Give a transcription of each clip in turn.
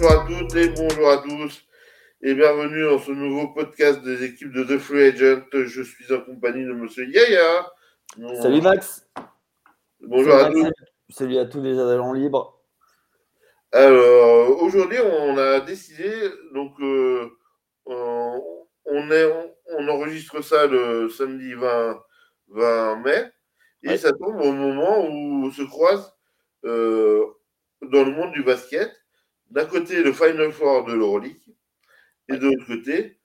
Bonjour à toutes et bonjour à tous et bienvenue dans ce nouveau podcast des équipes de The Free Agent. Je suis en compagnie de Monsieur Yaya. Salut Max. Bonjour à tous. Salut à tous les adhérents libres. Alors aujourd'hui, on a décidé donc euh, on, est, on, enregistre ça le samedi 20, 20 mai et ça tombe au moment où se croise euh, dans le monde du basket d'un côté le Final Four de l'Euroleague et de l'autre côté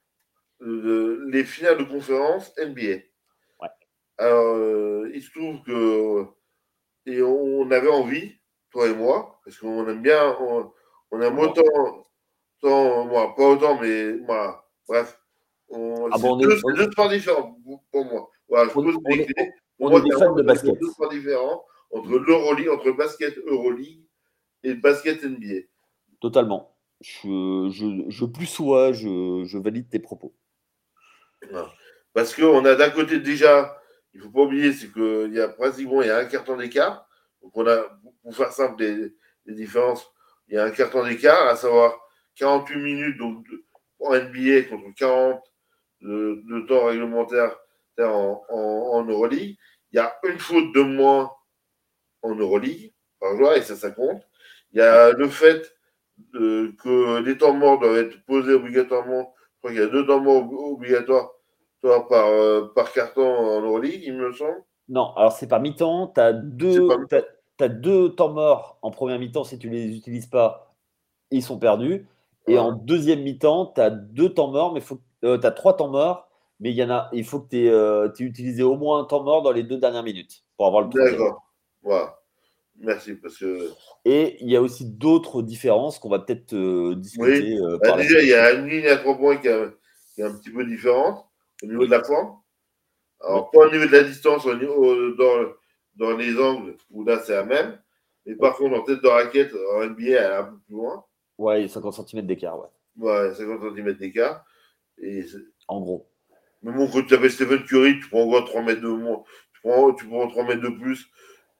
les finales de conférence NBA. Alors, euh, il se trouve que et on avait envie, toi et moi, parce qu'on aime bien, on, aime autant, moi, pas autant, mais moi, bref, on, ah c'est deux, sports différents pour moi. Voilà, je on, pose des clés. On, est des fans de basket. deux sports différents entre l'Euroleague, entre basket Euroleague et basket NBA. Totalement. Je, plus sois, je, valide tes propos. Parce qu'on a d'un côté déjà, il ne faut pas oublier, c'est qu'il y a pratiquement il y a un carton d'écart. Donc on a, pour faire simple, des, différences. Il y a un carton d'écart, à savoir 48 minutes donc, en NBA contre 40 de, temps réglementaire en, en, en, Euroleague. Il y a une faute de moins en Euroleague par joueur, et ça, ça compte. Il y a le fait que les temps morts doivent être posés obligatoirement. Je crois qu'il y a deux temps morts obligatoires par, euh, par carton en Euroleague, il me semble. Non, alors c'est par mi-temps. Tu as, deux, as, deux temps morts en première mi-temps. Si tu ne les utilises pas, ils sont perdus. Et en deuxième mi-temps, tu as deux temps morts, mais faut, euh, tu as trois temps morts. Mais il y en a, il faut que tu aies, euh, utilisé au moins un temps mort dans les deux dernières minutes pour avoir le D'accord. Voilà. Merci. Parce que... Et il y a aussi d'autres différences qu'on va peut-être euh, discuter. Oui. Bah, déjà, il y a une ligne à trois points qui, qui est un petit peu différente au niveau de la forme. Alors, pas au niveau de la distance, au niveau, dans, dans les angles, où là, c'est la même. Mais par contre, en tête de raquette, en NBA, elle est un peu plus loin. Ouais, 50 cm d'écart, ouais. Ouais, 50 cm d'écart. Et en gros. Mais bon, quand tu avais Stephen Curry, tu prends encore 3 mètres de moins. Tu prends, tu prends 3 mètres de plus,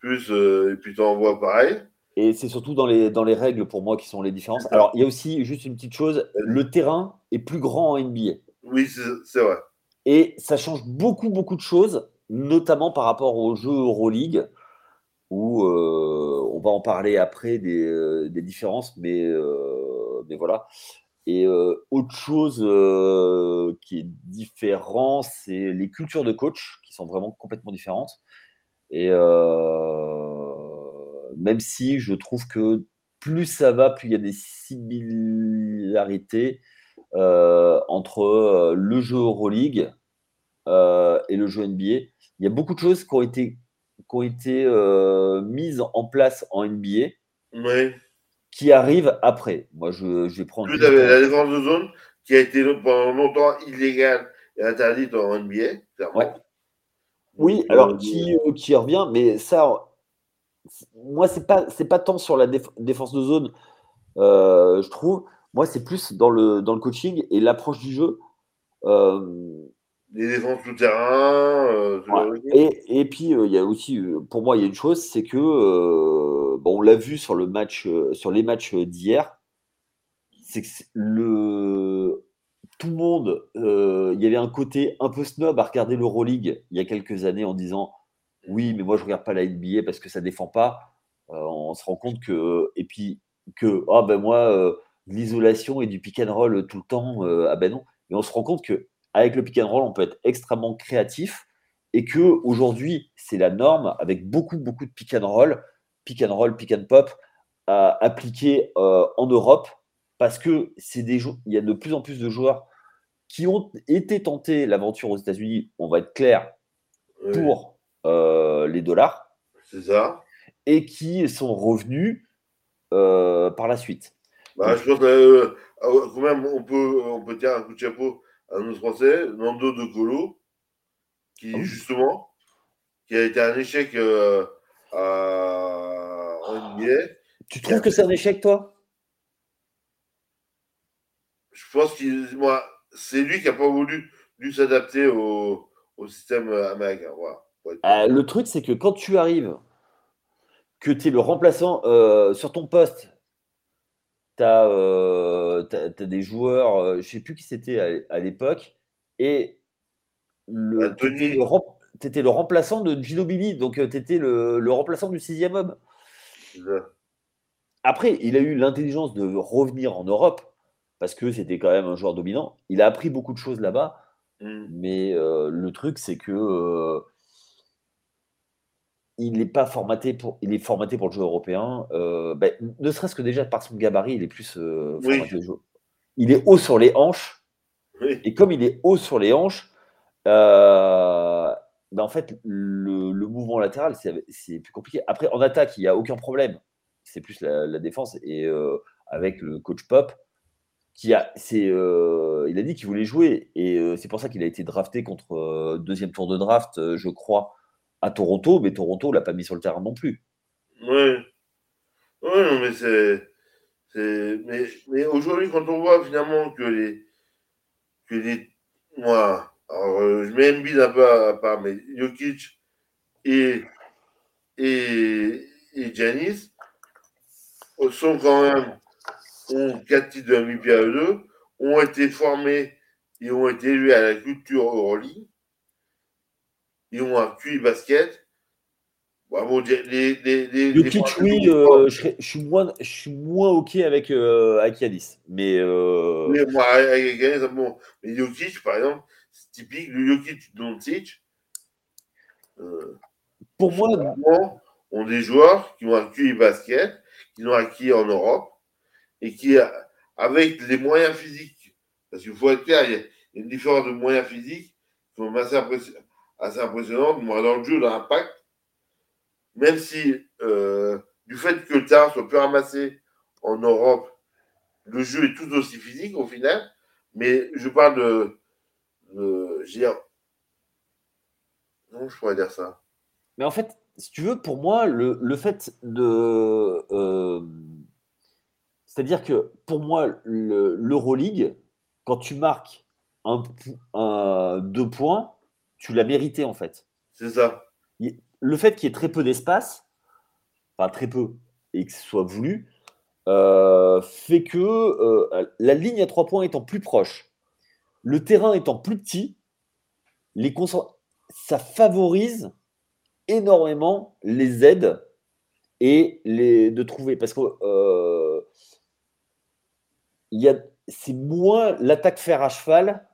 plus euh, et puis tu envoies pareil. Et c'est surtout dans les, dans les règles pour moi qui sont les différences. Alors, il y a aussi juste une petite chose le terrain est plus grand en NBA. Oui, c'est vrai. Et ça change beaucoup, beaucoup de choses, notamment par rapport au jeu Euroleague, où euh, on va en parler après des, euh, des différences, mais, euh, mais voilà. Et autre chose qui est différent, c'est les cultures de coach qui sont vraiment complètement différentes. Et même si je trouve que plus ça va, plus il y a des similarités euh, entre euh, le jeu Euroleague euh, et le jeu NBA. Il y a beaucoup de choses qui ont été, qui ont été mises en place en NBA qui arrivent après. Moi, je, je vais prendre. Vous avez la défense de zone qui a été pendant longtemps illégale et interdite en NBA, Oui, alors qui, qui revient, mais ça, moi, c'est pas, c'est pas tant sur la défense de zone, je trouve. Moi, c'est plus dans le, dans le coaching et l'approche du jeu. Euh, les défenses tout terrain. Euh, et, et, puis, euh, il y a aussi, pour moi, il y a une chose, c'est que, bon, on l'a vu sur, le match, sur les matchs d'hier, c'est que le, tout le monde, il y avait un côté un peu snob à regarder l'Euroleague il y a quelques années en disant oui, mais moi je regarde pas la NBA parce que ça défend pas. on se rend compte que, et puis que, ah ben moi, l'isolation et du pick and roll tout le temps, euh, ah ben non. Mais on se rend compte que avec le pick and roll, on peut être extrêmement créatif et que aujourd'hui, c'est la norme avec beaucoup, beaucoup de pick and roll, pick and roll, pick and pop euh, en Europe parce que c'est des il y a de plus en plus de joueurs qui ont été tentés l'aventure aux États-Unis, on va être clair, pour euh, les dollars. C'est ça. Et qui sont revenus par la suite. Bah, je pense euh, euh, quand même, on peut, on peut tirer un coup de chapeau à nos Français, Nando de Colo, qui ah justement, qui a été un échec euh, à, en NBA. Tu trouves que c'est un échec, toi? Je pense que moi, c'est lui qui n'a pas voulu, s'adapter au, au, système américain. Voilà. le truc, c'est que quand tu arrives, que tu es le remplaçant sur ton poste tu as, des joueurs, je ne sais plus qui c'était à, l'époque, et le, tu étais, le remplaçant de Gino Bibi, donc tu étais le, le, remplaçant du sixième homme. Après, il a eu l'intelligence de revenir en Europe parce que c'était quand même un joueur dominant. Il a appris beaucoup de choses là-bas, mmh. mais le truc, c'est que il n'est pas formaté pour, il est formaté pour le jeu européen. Ben, ne serait-ce que déjà par son gabarit, il est plus formaté jeu. Il est haut sur les hanches, et comme il est haut sur les hanches, ben, en fait, le, le mouvement latéral, c'est plus compliqué. Après, en attaque, il n'y a aucun problème c'est plus la, défense. Et euh, avec le coach Pop, qui a, euh, il a dit qu'il voulait jouer. Et euh, c'est pour ça qu'il a été drafté contre deuxième tour de draft, je crois, à Toronto. Mais Toronto l'a pas mis sur le terrain non plus. Oui. Oui, mais c'est. Mais, mais aujourd'hui, quand on voit finalement que les. Que les moi, alors, je mets Embiid un peu à, part, mais Jokic et. Et, et Janis, sont quand même, ont quatre titres de MVP à eux ont été formés et ont été élevés à la culture Euroleague. Ils ont un QI basket. Bon, les, les, les, les oui, euh, je, suis moins, je suis moins OK avec, euh, avec Yanis. Mais, euh... mais moi, avec Yanis, bon. Mais Jokic, par exemple, c'est typique. Le Jokic Doncic. Euh, Pour moi, ont des joueurs qui ont un QI basket qu'ils ont acquis en Europe et qui, avec les moyens physiques, parce qu'il faut être clair, il y a une différence de moyens physiques qui sont assez, assez impressionnantes, moi, dans le jeu, dans l'impact, même si euh, du fait que le terrain soit plus ramassé en Europe, le jeu est tout aussi physique au final, mais je parle de. non, je pourrais dire ça? Mais en fait, si tu veux, pour moi, le, le fait de. Euh, c'est-à-dire que pour moi, l'Euroleague, quand tu marques un, un, deux points, tu l'as mérité en fait. C'est ça. Le fait qu'il y ait très peu d'espace, enfin très peu, et que ce soit voulu, euh, fait que euh, la ligne à trois points étant plus proche, le terrain étant plus petit, les ça favorise énormément les aides et les, de trouver. Parce que euh, c'est moins l'attaque fer à cheval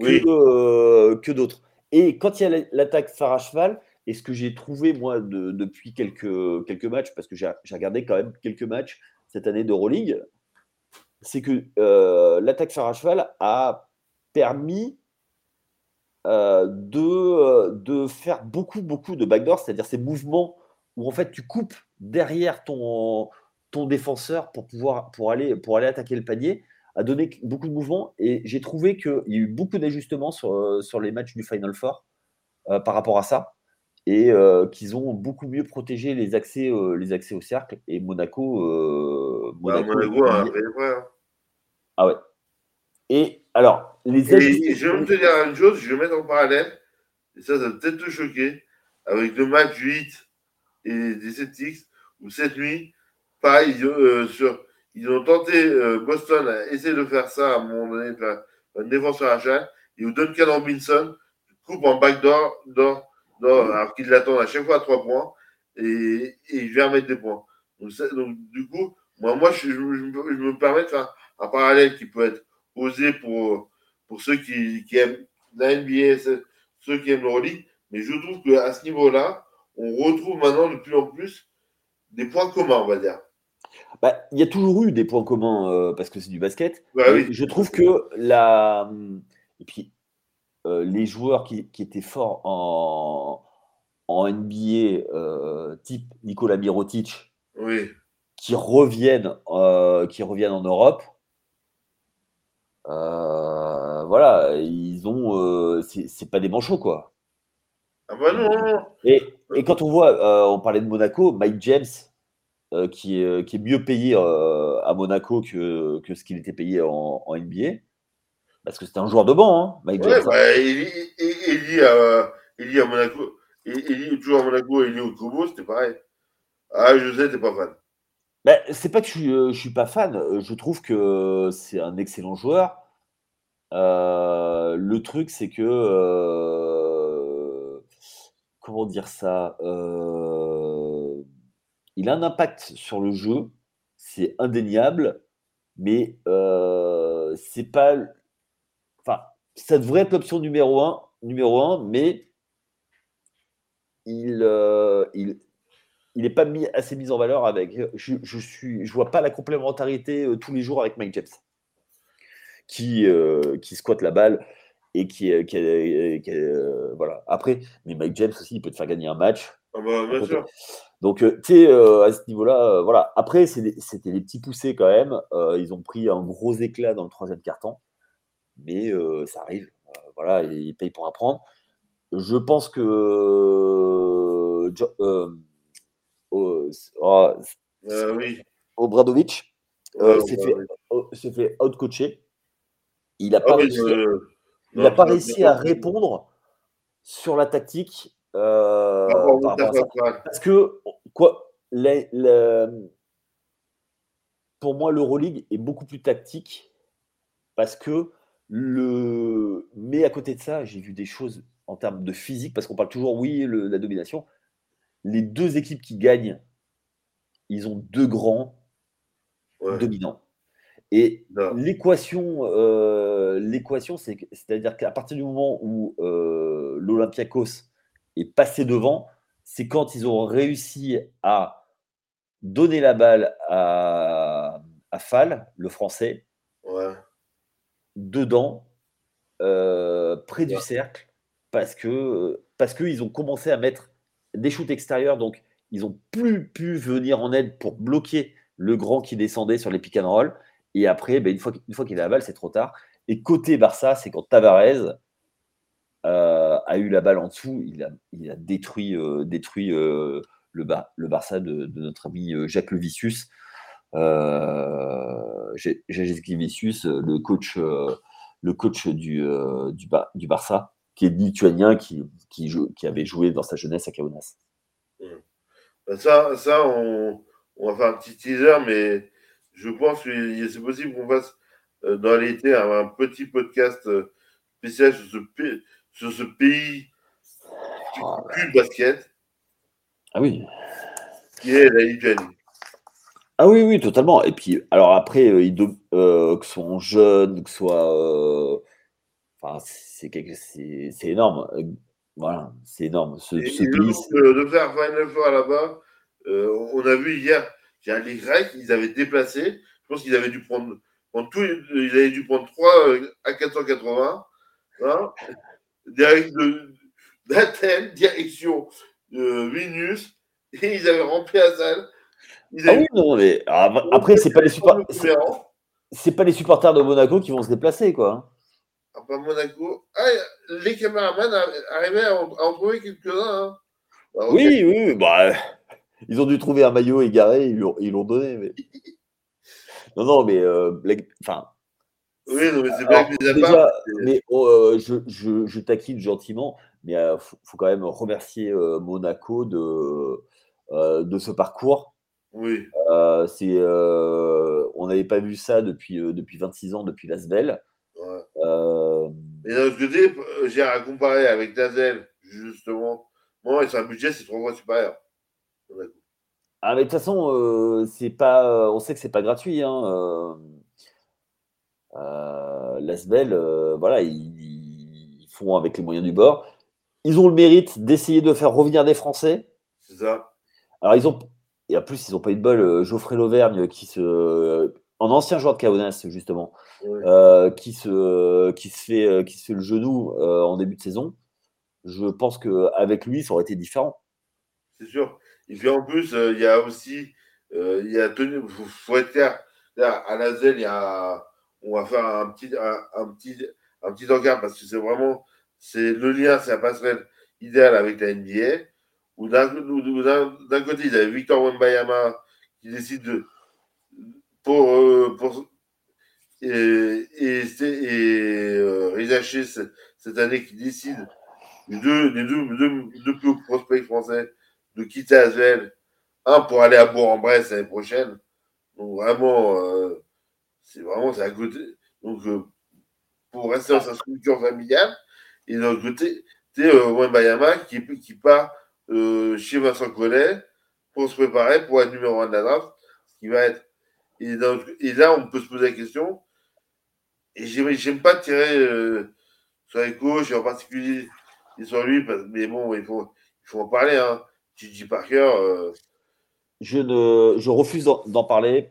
que, euh, que d'autres. Et quand il y a l'attaque fer à cheval, et ce que j'ai trouvé moi depuis quelques, quelques matchs, parce que j'ai regardé quand même quelques matchs cette année de Rolling, c'est que euh, l'attaque fer à cheval a permis euh, de, de faire beaucoup, beaucoup de backdoor, c'est-à-dire ces mouvements où en fait tu coupes derrière ton, ton défenseur pour pouvoir pour aller, pour aller attaquer le panier, a donné beaucoup de mouvements et j'ai trouvé qu'il y a eu beaucoup d'ajustements sur, euh, sur les matchs du Final Four par rapport à ça et qu'ils ont beaucoup mieux protégé les accès, les accès au cercle et Monaco. Monaco, hein. Ah ouais. Et alors, les je vais te dire une chose, je vais mettre en parallèle, et ça, ça va peut-être te choquer, avec le match 8 et des 7X, où cette nuit, pareil, euh, sur, ils ont tenté, euh, Boston a essayé de faire ça à un moment donné, un défenseur achat, et où Duncan Robinson coupe en backdoor, door, door, alors qu'il l'attend à chaque fois à 3 points, et, et il vient mettre des points. Donc, donc du coup, moi, moi je, je, me permets de faire un parallèle qui peut être osé pour, pour ceux qui, qui aiment la NBA, ceux qui aiment l'Euroleague. Mais je trouve qu'à ce niveau-là, on retrouve maintenant de plus en plus des points communs, on va dire. Bah, il y a toujours eu des points communs euh, parce que c'est du basket. Bah je trouve que la. Et puis, euh, les joueurs qui, qui, étaient forts en, en NBA, euh, type Nicolas Mirotic, oui. qui, reviennent, qui reviennent en Europe, voilà, ils ont, c'est pas des manchots quoi. Ah bah non. Et, et quand on voit, on parlait de Monaco, Mike James, qui est, qui, est, mieux payé à Monaco que, que ce qu'il était payé en, en, NBA, parce que c'était un joueur de banc, hein, Mike James. Hein. Bah, il, il, à, il à Monaco, il, il toujours à Monaco et il est au Kobo, c'était pareil. Ah, je sais, t'es pas fan. Ben, c'est pas que je suis, je suis pas fan. Je trouve que c'est un excellent joueur. le truc, c'est que comment dire ça Il a un impact sur le jeu, c'est indéniable, mais c'est pas. Enfin, ça devrait être l'option numéro un, numéro un, mais il, n'est pas mis, assez mis en valeur avec. Je, je vois pas la complémentarité tous les jours avec Mike James, qui, squatte la balle et qui, qui, voilà. Après, mais Mike James aussi, il peut te faire gagner un match. Ah bah, bien sûr. Donc, tu sais, à ce niveau-là, voilà. Après, c'était des petits poussés quand même. ils ont pris un gros éclat dans le troisième carton, mais ça arrive. voilà, ils payent pour apprendre. Je pense que oh, oui. Obradovic s'est fait, fait out-coacher. Il n'a pas, réussi, il a pas réussi à répondre sur la tactique. Euh, parce que, quoi, pour moi, l'Euroleague est beaucoup plus tactique parce que le. Mais à côté de ça, j'ai vu des choses en termes de physique, parce qu'on parle toujours, oui, la domination. Les deux équipes qui gagnent, ils ont deux grands dominants. Et l'équation, euh, l'équation, c'est, c'est-à-dire qu'à partir du moment où euh, l'Olympiakos est passé devant, c'est quand ils ont réussi à donner la balle à, à Fall, le français, dedans, euh, près du cercle, parce que parce qu'ils ont commencé à mettre des shoots extérieurs, donc ils ont plus pu venir en aide pour bloquer le grand qui descendait sur les pick and roll. Et après, ben, une fois, une fois qu'il a la balle, c'est trop tard. Et côté Barça, c'est quand Tavares euh, a eu la balle en dessous, il a, il a détruit, euh, détruit euh, le, le, Barça de, notre ami Jacques Levicius. Jacques Levicius, le coach, le coach du, du, du, Barça, qui est lituanien, qui, qui, qui, avait joué dans sa jeunesse à Kaunas. Mmh. Ça, ça on, on va faire un petit teaser, mais je pense que c'est possible qu'on fasse dans l'été un, petit podcast spécial sur ce, sur ce pays oh, du basket. Ah oui. Qui est la Lituanie. Ah oui, oui, totalement. Et puis, alors après, euh, ils, euh, que soit jeunes, que ce soit. enfin, c'est, c'est, énorme. Voilà, c'est énorme. Ce, ce pays, de, faire Final Four là-bas, on a vu hier les Grecs, ils avaient déplacé. Je pense qu'ils avaient dû prendre, tout, ils avaient dû prendre 3 euh, à 480. Hein, d'Athènes, direction de Vinus, et ils avaient rempli la salle. Ah oui, non, mais ah, après, c'est pas les supporters. C'est pas les supporters de Monaco qui vont se déplacer, quoi. Ah, pas Monaco. Ah, les caméramans arrivaient à en, trouver quelques-uns. Hein. Bah, oui, oui, bah, ils ont dû trouver un maillot égaré, ils l'ont donné. Mais... Non, non, mais euh, enfin. Oui, mais c'est pas déjà, mais oh, euh, je, je, je, taquine gentiment, mais il euh, faut, quand même remercier Monaco de, de ce parcours. Oui. c'est, on n'avait pas vu ça depuis, depuis 26 ans, depuis Lasvel. Ouais. Et d'un autre côté, j'ai à comparer avec Lasvel, justement. Moi, c'est un budget, c'est trois fois supérieur. Ah, mais de toute façon, euh, c'est pas, on sait que c'est pas gratuit. Hein, euh, euh L'Asbel, euh, voilà, ils, font avec les moyens du bord. Ils ont le mérite d'essayer de faire revenir des Français. C'est ça. Alors, ils ont, et en plus, ils n'ont pas eu de bol. Geoffrey Lauvergne, qui se, en ancien joueur de Kaunas, justement, qui, se, qui, se fait, qui se fait le genou en début de saison. Je pense qu'avec lui, ça aurait été différent. C'est sûr. Et puis en plus, euh, il y a aussi, euh, il y a tenu, faut, être clair, à la ZEL, il y a, on va faire un petit, un, petit, un petit regard parce que c'est vraiment, c'est le lien, c'est la passerelle idéale avec la NBA. Où d'un côté, ils avaient Victor Wembayama qui décide de, pour, euh, pour et, et, et cette, année qui décide les deux, les deux, deux, deux plus prospects français de quitter Asvel, un pour aller à Bourg-en-Bresse l'année prochaine, Donc vraiment, euh, c'est vraiment c'est à côté. Donc euh, pour rester dans sa structure familiale, et d'un côté, sais, euh, Bayama qui, qui part euh, chez Vincent Collet pour se préparer pour être numéro 1 de la draft, ce qui va être. Et, et là, on peut se poser la question, et j'aime pas tirer euh, sur les coachs, et en particulier sur lui, mais bon, il faut, il faut en parler. Hein. Gigi Parker. Euh... Je, ne, je refuse d'en parler.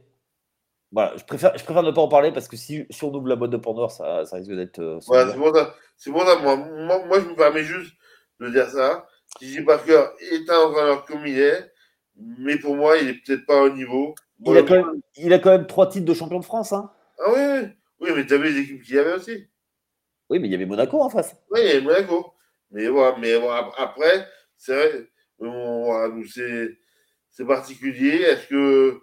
Voilà, je préfère, je préfère ne pas en parler parce que si, si on ouvre la boîte de Pandore, ça, ça risque d'être. Euh, voilà, c'est pour ça. C'est pour ça, moi, moi, moi, je me permets juste de dire ça. Gigi Parker est un entraîneur comme il est, mais pour moi, il est peut-être pas au niveau. il, a quand même, il a quand même trois titres de champion de France. Hein. Ah oui, oui, mais tu avais les équipes qu'il y avait aussi. Oui, mais il y avait Monaco en face. Oui, il y avait Monaco. Mais voilà, mais voilà, après, c'est vrai, c'est particulier. Est-ce que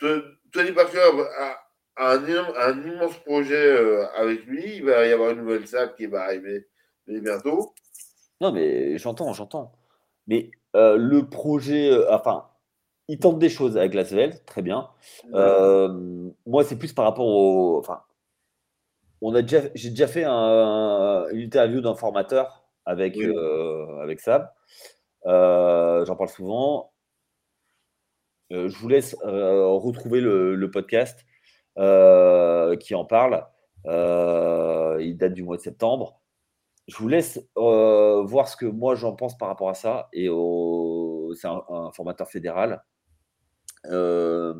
Tony Parker a, un, un, immense projet euh, avec lui Il va y avoir une nouvelle salle qui va arriver bientôt. Non, mais j'entends, j'entends. Mais euh, le projet, euh, enfin, il tente des choses avec la Svel, très bien. moi, c'est plus par rapport au. Enfin, on a déjà, j'ai déjà fait un, une interview d'un formateur avec, avec Sab. J'en parle souvent. Je vous laisse retrouver le, podcast qui en parle. il date du mois de septembre je vous laisse voir ce que moi j'en pense par rapport à ça. Et c'est un, formateur fédéral. je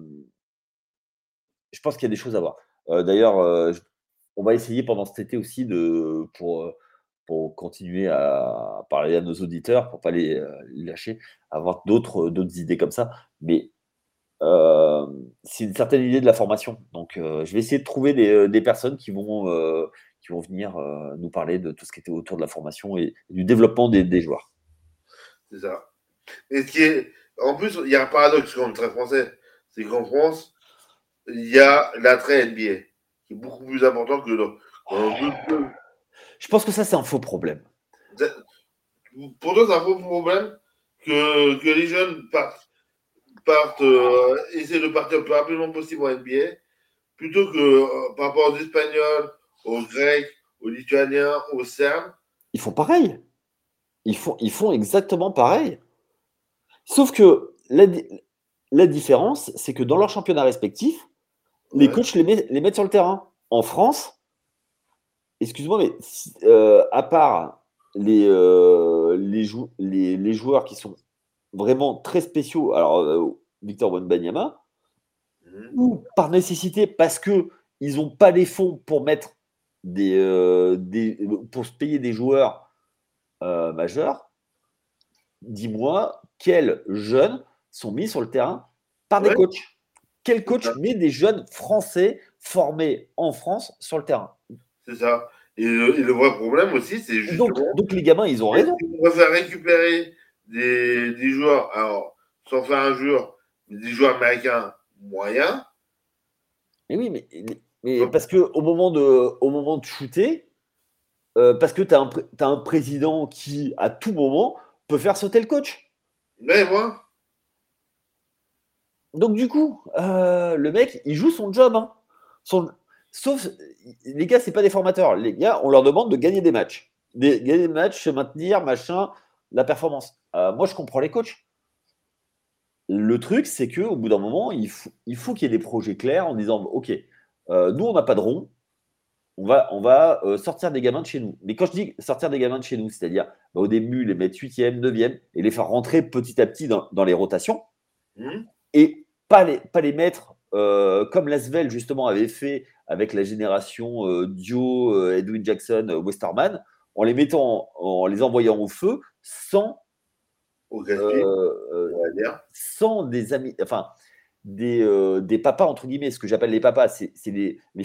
pense qu'il y a des choses à voir. D'ailleurs, on va essayer pendant cet été aussi de, pour, continuer à parler à nos auditeurs, pour pas les, lâcher, avoir d'autres, d'autres idées comme ça. Mais c'est une certaine idée de la formation. Donc, je vais essayer de trouver des, des personnes qui vont qui vont venir euh, nous parler de tout ce qui était autour de la formation et, du développement des, joueurs. C'est ça. Et ce qui est, en plus, il y a un paradoxe quand même très français, c'est qu'en France, il y a l'attrait NBA, qui est beaucoup plus important que dans, Je pense que ça, c'est un faux problème. Pour toi, c'est un faux problème que, que les jeunes partent, partent euh, essaient de partir le plus rapidement possible en NBA, plutôt que euh, par rapport aux Espagnols, aux Grecs, aux Lituaniens, aux Serbes. Ils font pareil. Ils font, ils font exactement pareil. Sauf que la, la différence, c'est que dans leur championnat respectif, les coachs les, les, mettent sur le terrain. En France, excuse-moi, mais euh, à part les, euh, les, les, les, joueurs qui sont vraiment très spéciaux, alors euh, Victor Bonbanyama, mmh. ou par nécessité, parce qu'ils n'ont pas les fonds pour mettre des, euh, des, pour se payer des joueurs euh, majeurs, dis-moi quels jeunes sont mis sur le terrain par des coachs Quel coach met des jeunes français formés en France sur le terrain? C'est ça. Et le, vrai problème aussi, c'est justement. Donc, donc, les gamins, ils ont raison. On va faire récupérer des, des, joueurs, alors, sans faire un jour, des joueurs américains moyens. Mais oui, mais mais parce que au moment de, au moment de shooter, euh, parce que tu as, as, un président qui, à tout moment, peut faire sauter le coach. Mais moi. Donc, du coup, euh, le mec, il joue son job. Hein. Son... Sauf, les gars, c'est pas des formateurs. Les gars, on leur demande de gagner des matchs. Des, gagner des matchs, se maintenir, machin, la performance. Euh, moi, je comprends les coachs. Le truc, c'est qu'au bout d'un moment, il faut qu'il y ait des projets clairs en disant OK, euh, nous, on n'a pas de rond. On va, on va euh, sortir des gamins de chez nous. Mais quand je dis sortir des gamins de chez nous, c'est-à-dire bah, au début les mettre 8e, 9e et les faire rentrer petit à petit dans, les rotations mmh. et pas les, pas les mettre comme Lasvel justement avait fait avec la génération Dio, Edwin Jackson, Westerman, en les mettant, en, les envoyant au feu sans, sans des amis, enfin des, euh, des, papas, entre guillemets, ce que j'appelle les papas, c'est les, les,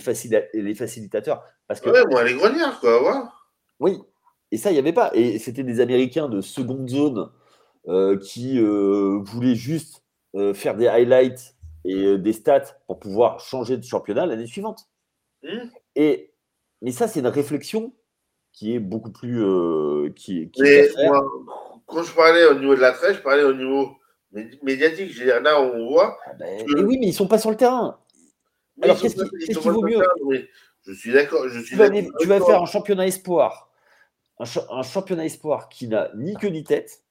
les, facilitateurs. Parce que, ouais, moi, les grenières, quoi, Oui, et ça, il n'y avait pas. Et c'était des Américains de seconde zone euh, qui euh, voulaient juste faire des highlights et des stats pour pouvoir changer de championnat l'année suivante. Mmh. Et, mais ça, c'est une réflexion qui est beaucoup plus. qui, mais moi, quand je parlais au niveau de la trêche, je parlais au niveau médiatique. Je veux dire, là, on voit. Ah ben, oui, mais ils sont pas sur le terrain. Alors, qu'est-ce qui, vaut mieux Je suis d'accord. Tu, vas, tu vas faire un championnat espoir. Un, championnat espoir qui n'a ni queue ni tête,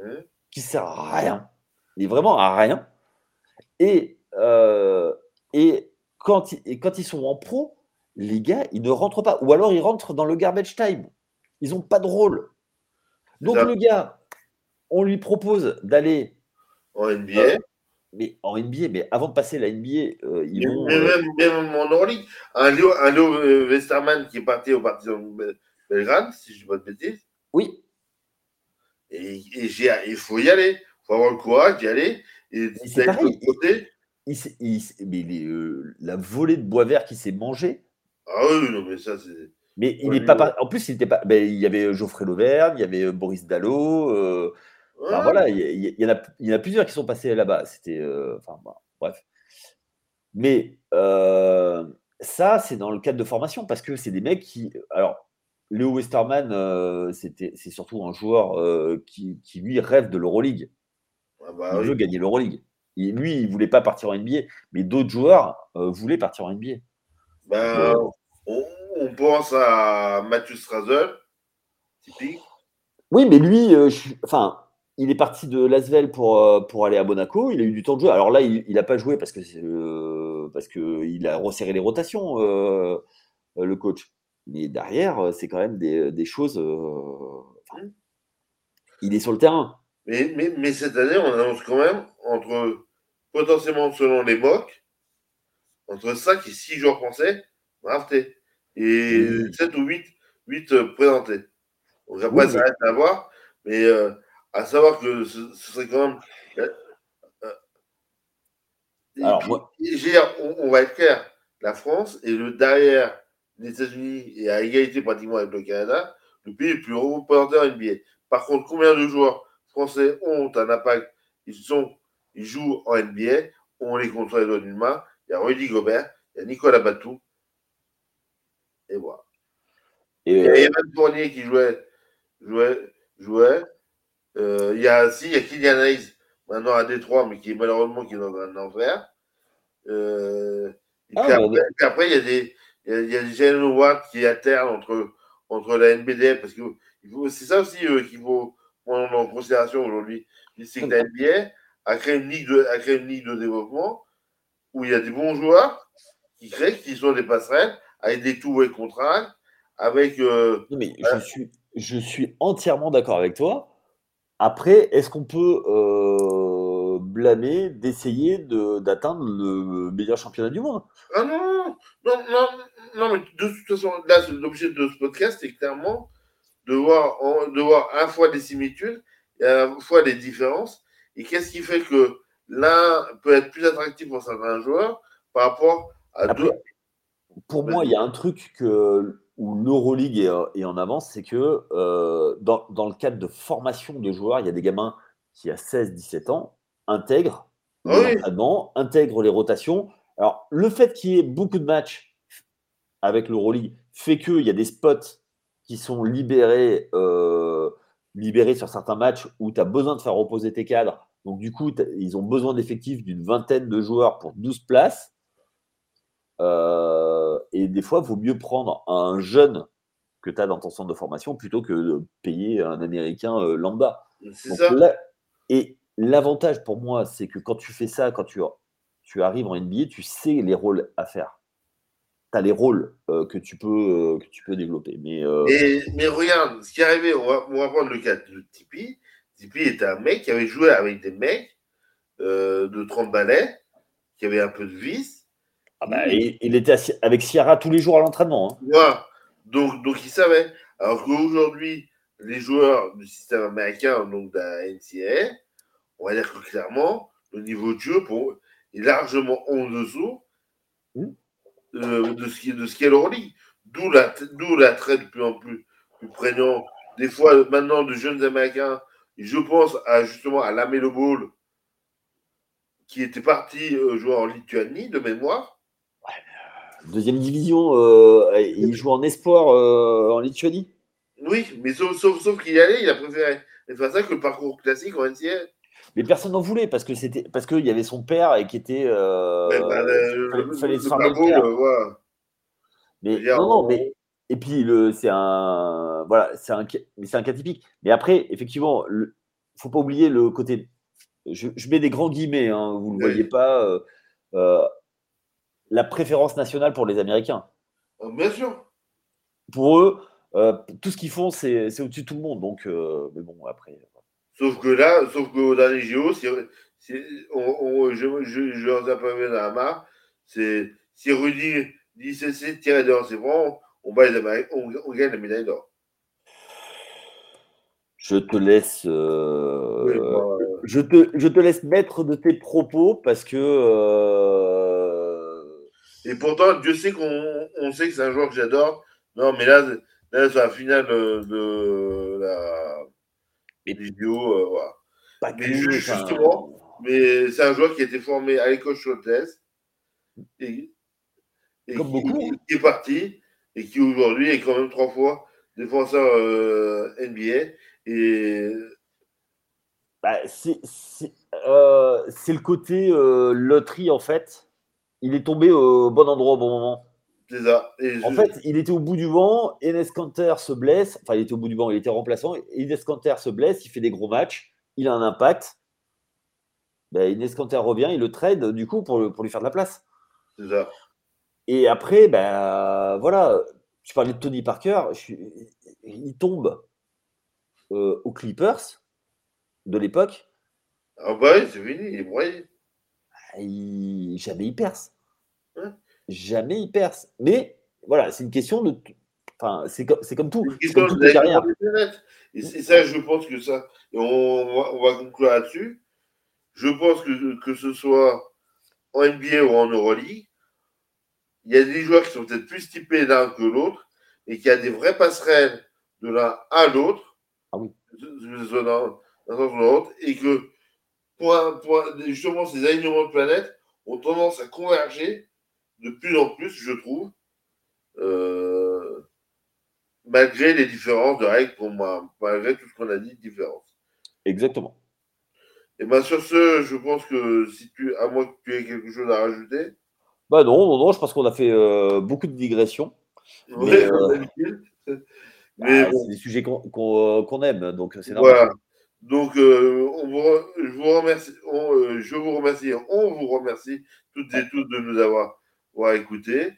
hein? Qui sert à rien, mais vraiment à rien. Et, euh, et, quand, et quand ils sont en pro, les gars, ils ne rentrent pas. Ou alors ils rentrent dans le garbage time. Ils n'ont pas de rôle. Donc le gars, on lui propose d'aller en NBA. Euh, mais en NBA, mais avant de passer la NBA, euh, ils vont. Mais même, même en Euroleague, un Léo, un Léo Westerman qui est parti au Partizan Belgrade, si je ne dis pas de bêtises. Oui. Et, il faut y aller. Il faut avoir le courage d'y aller. Et c'est pareil. Il, il, mais euh, la volée de bois vert qui s'est mangée. Ah oui, non, mais ça, c'est. Mais il n'est pas, En plus, il était pas. Ben, il y avait Geoffrey Lauvergne, il y avait Boris Dallot. Euh... voilà, il y, en a, il y en a plusieurs qui sont passés là-bas. C'était. Euh, enfin, bref. Mais euh, ça, c'est dans le cadre de formation parce que c'est des mecs qui. Alors, Léo Westerman, euh, c'est surtout un joueur qui, qui, lui, rêve de l'Euroleague. Ah bah il veut gagner l'Euroleague. Lui, il ne voulait pas partir en NBA, mais d'autres joueurs voulaient partir en NBA. Ben, on, pense à Mathieu typique. Oui, mais lui, euh, enfin, il est parti de Lasvel pour, euh, pour aller à Monaco. Il a eu du temps de jeu. Alors là, il n'a pas joué parce que euh, parce que il a resserré les rotations, le coach. Mais derrière, c'est quand même des, choses. il est sur le terrain. Mais, mais, mais, cette année, on annonce quand même entre potentiellement selon les mocs, entre 5 et 6 joueurs français draftés et 7 ou 8, 8 euh, présentés. Donc après, ça reste à voir, mais euh, à savoir que ce, serait quand même. Euh, Alors, moi... on, va être clair, la France est le derrière les États-Unis et à égalité pratiquement avec le Canada, le pays le plus représenté en NBA. Par contre, combien de joueurs français ont un impact? Ils, sont, ils jouent en NBA, on les compte les doigts d'une main. Il y a Rudy Gobert, il y a Nicolas Batou, et voilà. Et, il y a euh, Evan Fournier qui jouait. jouait, jouait. Euh, il y a aussi il y a Kylian Hayes, maintenant à Détroit, mais qui est malheureusement qui est dans un enfer. Euh, et ah, puis, après, il y a des. Il y a, il y a des qui alternent entre, entre la NBDF, parce que c'est ça aussi qu'il faut prendre en considération aujourd'hui. C'est que la NBA a créé, une ligue de, a créé une ligue de développement où il y a des bons joueurs qui créent, qui sont des passerelles, avec des tours et contrats, avec. Euh, mais je, suis, je suis entièrement d'accord avec toi. Après, est-ce qu'on peut euh, blâmer d'essayer d'atteindre le meilleur championnat du monde? Ah non, non, non, non, mais de toute façon, là, l'objet de ce podcast, c'est clairement de voir, de voir à la fois des similitudes et à la fois des différences. Et qu'est-ce qui fait que l'un peut être plus attractif pour certains joueurs par rapport à d'autres? Pour moi, il y a un truc que, où l'Euroleague est, en avance, c'est que euh, dans, le cadre de formation de joueurs, il y a des gamins qui, à 16-17 ans, intègrent ah intègrent les rotations. Alors, le fait qu'il y ait beaucoup de matchs avec l'Euroleague fait qu'il y a des spots qui sont libérés, euh, libérés sur certains matchs où tu as besoin de faire reposer tes cadres. Donc, du coup, ils ont besoin d'effectifs d'une vingtaine de joueurs pour 12 places. Euh, et des fois, il vaut mieux prendre un jeune que tu as dans ton centre de formation plutôt que de payer un Américain euh, lambda. et l'avantage pour moi, c'est que quand tu fais ça, quand tu, tu arrives en NBA, tu sais les rôles à faire. Tu as les rôles euh, que, tu peux, que tu peux développer. Mais, mais regarde, ce qui est arrivé, on va, prendre le cas de Tipeee. Tipeee était un mec qui avait joué avec des mecs de 30 balais, qui avaient un peu de vis, ah bah, il, était avec Sierra tous les jours à l'entraînement. Hein. Donc, donc il savait. Alors qu'aujourd'hui, les joueurs du système américain, donc de la NCAA, on va dire que clairement, le niveau de jeu pour, est largement en dessous mmh. euh, de, ce qui, de ce qu'est l'Euroleague. D'où l'attrait de plus en plus, plus prégnant. Des fois, maintenant, de jeunes Américains, je pense à, justement à Lamelo Ball, qui était parti euh, jouer en Lituanie, de mémoire, Deuxième division, euh, il joue en espoir euh, en Lituanie Oui, mais sauf, sauf, qu'il y allait, il a préféré faire ça que le parcours classique en NCA. Mais personne n'en voulait parce que c'était parce qu'il y avait son père et qui était. Euh, Ouais, bah, le- fallait- le- fallait le père. Mais non, non, on- mais et puis le c'est un voilà, c'est un mais c'est un cas typique. Mais après, effectivement, le, faut pas oublier le côté. Je, je mets des grands guillemets, hein, vous ne le Oui. voyez pas. euh, la préférence nationale pour les Américains. Ah, Bien sûr. Pour eux, euh, tout ce qu'ils font, c'est c'est au-dessus de tout le monde. Donc, euh, mais bon, après. Sauf que là, sauf qu'au dernier JO, si, si- on, on- je, je, je leur mis dans la marre, c'est si Rudy dit cesser de tirer dans ses bras, on, bat les on, on gagne la médaille d'or. Je te laisse. euh, Oui, moi, euh, je, te, je te laisse mettre de tes propos parce que. Et pourtant, Dieu sait qu'on on sait que c'est un joueur que j'adore. Non, mais là, là sur la finale de, la JO, euh, voilà. pas Mais justement, Mais c'est un joueur qui a été formé à l'école Chotès et, et Comme qui, beaucoup, qui est parti et qui aujourd'hui est quand même trois fois défenseur euh, NBA. Et Bah, c'est c'est- euh, c'est le côté euh, loterie en fait. Il est tombé au bon endroit au bon moment. c'est ça. Et En je- fait, il était au bout du vent. Enes Kanter se blesse. Enfin, il était au bout du vent. Il était remplaçant. Enes Kanter se blesse. Il fait des gros matchs. Il a un impact. Ben, Enes Kanter revient. Il le trade du coup pour, le- pour lui faire de la place. c'est ça. Et après, ben voilà. Tu parlais de Tony Parker. je suis- il tombe euh, aux Clippers de l'époque. Ah bah oui, c'est fini, il est broyé. il- jamais il perce. Ouais. Jamais il perce. Mais voilà, c'est une question de. Enfin, c'est comme, tout. C'est comme planètes. Et c'est ça, je pense que ça. Et on, va, on va conclure là-dessus. Je pense que, que ce soit en NBA ou en Euroleague, il y a des joueurs qui sont peut-être plus typés l'un que l'autre et qu'il y a des vraies passerelles de l'un à l'autre, Ah oui. et que pour un- pour un- justement ces alignements de planètes ont tendance à converger de plus en plus, je trouve. Euh, malgré les différences de règles pour moi, malgré tout ce qu'on a dit, différences. Exactement. Et bien sur ce, je pense que si tu, à moins que tu aies quelque chose à rajouter, Bah non, non, non, je pense qu'on a fait euh, beaucoup de digressions. Mais, ouais, euh. Mais Ah, bon, C'est des sujets qu'on aime, donc c'est normal. voilà. Donc, euh, on vous je vous remercie, on, je vous remercie, on vous remercie toutes et tous de nous avoir, avoir écoutés.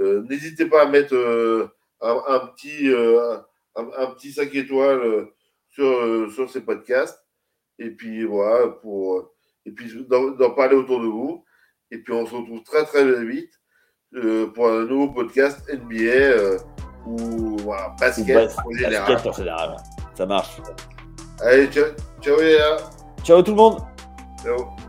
Euh, N'hésitez pas à mettre euh, un, un petit, euh, un, un petit 5 étoiles euh, sur, euh, sur ces podcasts. Et puis voilà, pour, et puis d'en parler autour de vous. Et puis on se retrouve très très vite euh, pour un nouveau podcast NBA euh, ou voilà, Ou basket bas- en général. basket en général. Ça marche. Allez, ciao, ciao les gars. Ciao tout le monde Ciao.